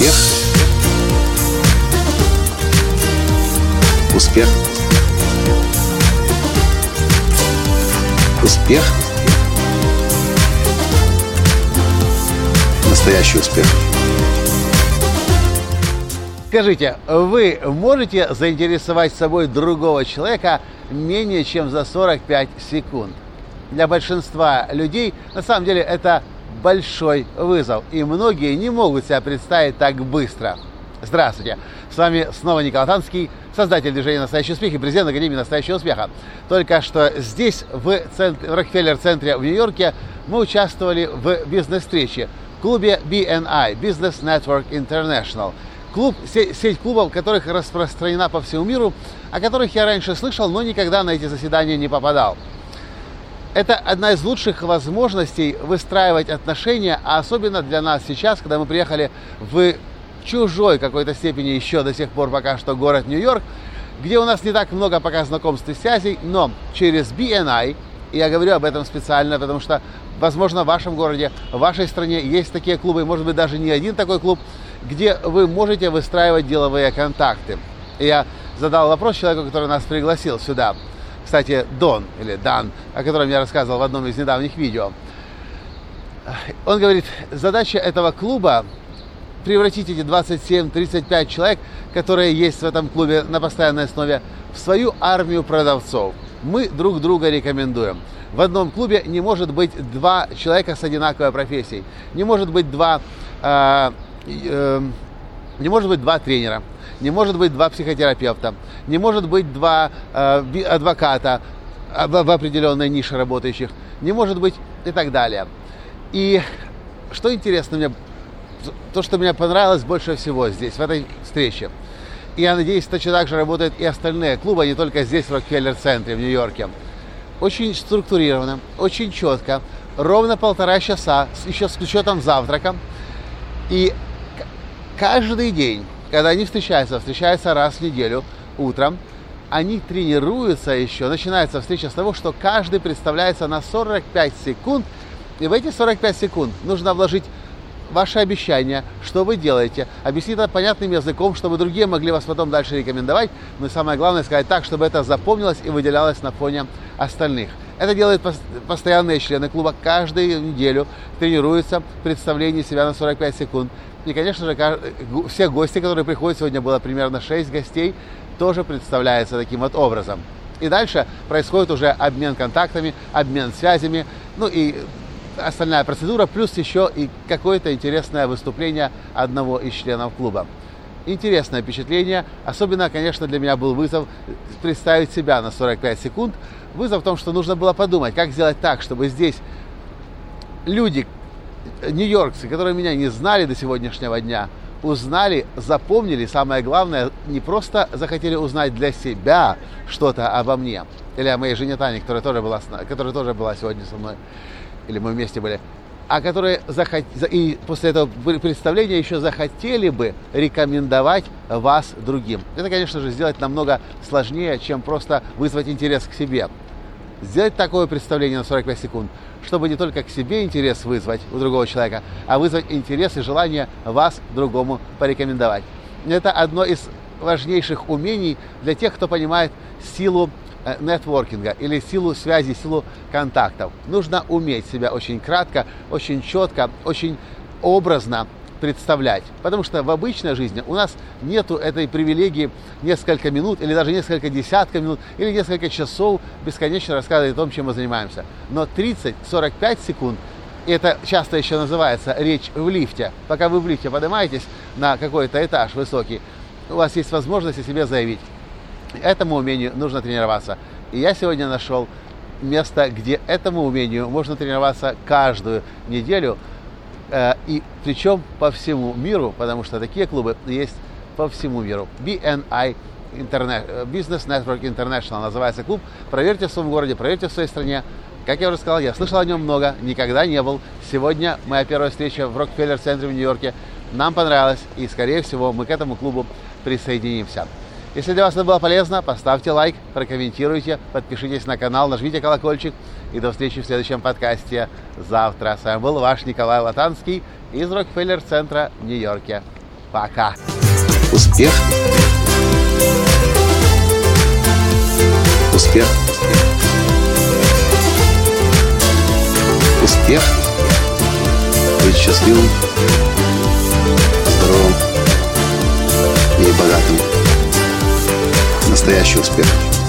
Успех. Успех. Успех. Настоящий успех. Скажите, вы можете заинтересовать собой другого человека менее чем за 45 секунд? Для большинства людей на самом деле это большой вызов, и многие не могут себя представить так быстро. Здравствуйте! С вами снова Николай Танский, создатель движения «Настоящий успех» и президент Академии «Настоящего успеха». Только что здесь, в, центре, в Рокфеллер-центре в Нью-Йорке, мы участвовали в бизнес-встрече в клубе BNI – Business Network International. Клуб, сеть клубов, которых распространена по всему миру, о которых я раньше слышал, но никогда на эти заседания не попадал. Это одна из лучших возможностей выстраивать отношения, а особенно для нас сейчас, когда мы приехали в чужой какой-то степени еще до сих пор пока что город Нью-Йорк, где у нас не так много пока знакомств и связей, но через BNI, и я говорю об этом специально, потому что, возможно, в вашем городе, в вашей стране есть такие клубы, может быть, даже не один такой клуб, где вы можете выстраивать деловые контакты. Я задал вопрос человеку, который нас пригласил сюда – кстати, Дон или Дан, о котором я рассказывал в одном из недавних видео. Он говорит, задача этого клуба превратить эти 27-35 человек, которые есть в этом клубе на постоянной основе, в свою армию продавцов. Мы друг друга рекомендуем. В одном клубе не может быть два человека с одинаковой профессией. Не может быть два, э, э, не может быть два тренера не может быть два психотерапевта, не может быть два э, адвоката э, в, в определенной нише работающих, не может быть и так далее. И что интересно мне, то, что мне понравилось больше всего здесь, в этой встрече, и я надеюсь, точно так же работают и остальные клубы, а не только здесь, в Рокфеллер-центре, в Нью-Йорке. Очень структурированно, очень четко, ровно полтора часа, еще с учетом завтрака. И каждый день когда они встречаются, встречаются раз в неделю утром, они тренируются еще. Начинается встреча с того, что каждый представляется на 45 секунд, и в эти 45 секунд нужно вложить ваше обещание, что вы делаете, объяснить это понятным языком, чтобы другие могли вас потом дальше рекомендовать, но и самое главное сказать так, чтобы это запомнилось и выделялось на фоне остальных. Это делают постоянные члены клуба каждую неделю, тренируются в представлении себя на 45 секунд. И, конечно же, все гости, которые приходят, сегодня было примерно 6 гостей, тоже представляются таким вот образом. И дальше происходит уже обмен контактами, обмен связями, ну и остальная процедура, плюс еще и какое-то интересное выступление одного из членов клуба. Интересное впечатление. Особенно, конечно, для меня был вызов представить себя на 45 секунд. Вызов в том, что нужно было подумать, как сделать так, чтобы здесь люди, нью-йоркцы, которые меня не знали до сегодняшнего дня, узнали, запомнили, самое главное, не просто захотели узнать для себя что-то обо мне, или о моей жене Тане, которая тоже была, которая тоже была сегодня со мной, или мы вместе были, а которые захот... и после этого представления еще захотели бы рекомендовать вас другим. Это, конечно же, сделать намного сложнее, чем просто вызвать интерес к себе. Сделать такое представление на 45 секунд – чтобы не только к себе интерес вызвать у другого человека, а вызвать интерес и желание вас другому порекомендовать. Это одно из важнейших умений для тех, кто понимает силу нетворкинга или силу связи, силу контактов. Нужно уметь себя очень кратко, очень четко, очень образно представлять. Потому что в обычной жизни у нас нету этой привилегии несколько минут или даже несколько десятков минут или несколько часов бесконечно рассказывать о том, чем мы занимаемся. Но 30-45 секунд это часто еще называется речь в лифте. Пока вы в лифте поднимаетесь на какой-то этаж высокий, у вас есть возможность о себе заявить. Этому умению нужно тренироваться. И я сегодня нашел место, где этому умению можно тренироваться каждую неделю – Э, и причем по всему миру, потому что такие клубы есть по всему миру. BNI Internet, э, Business Network International называется клуб. Проверьте в своем городе, проверьте в своей стране. Как я уже сказал, я слышал о нем много, никогда не был. Сегодня моя первая встреча в Рокфеллер-центре в Нью-Йорке. Нам понравилось, и, скорее всего, мы к этому клубу присоединимся. Если для вас это было полезно, поставьте лайк, прокомментируйте, подпишитесь на канал, нажмите колокольчик. И до встречи в следующем подкасте завтра. С вами был ваш Николай Латанский из Рокфеллер-центра в Нью-Йорке. Пока! Успех! Успех! Успех! Быть счастливым, здоровым и богатым настоящий успех.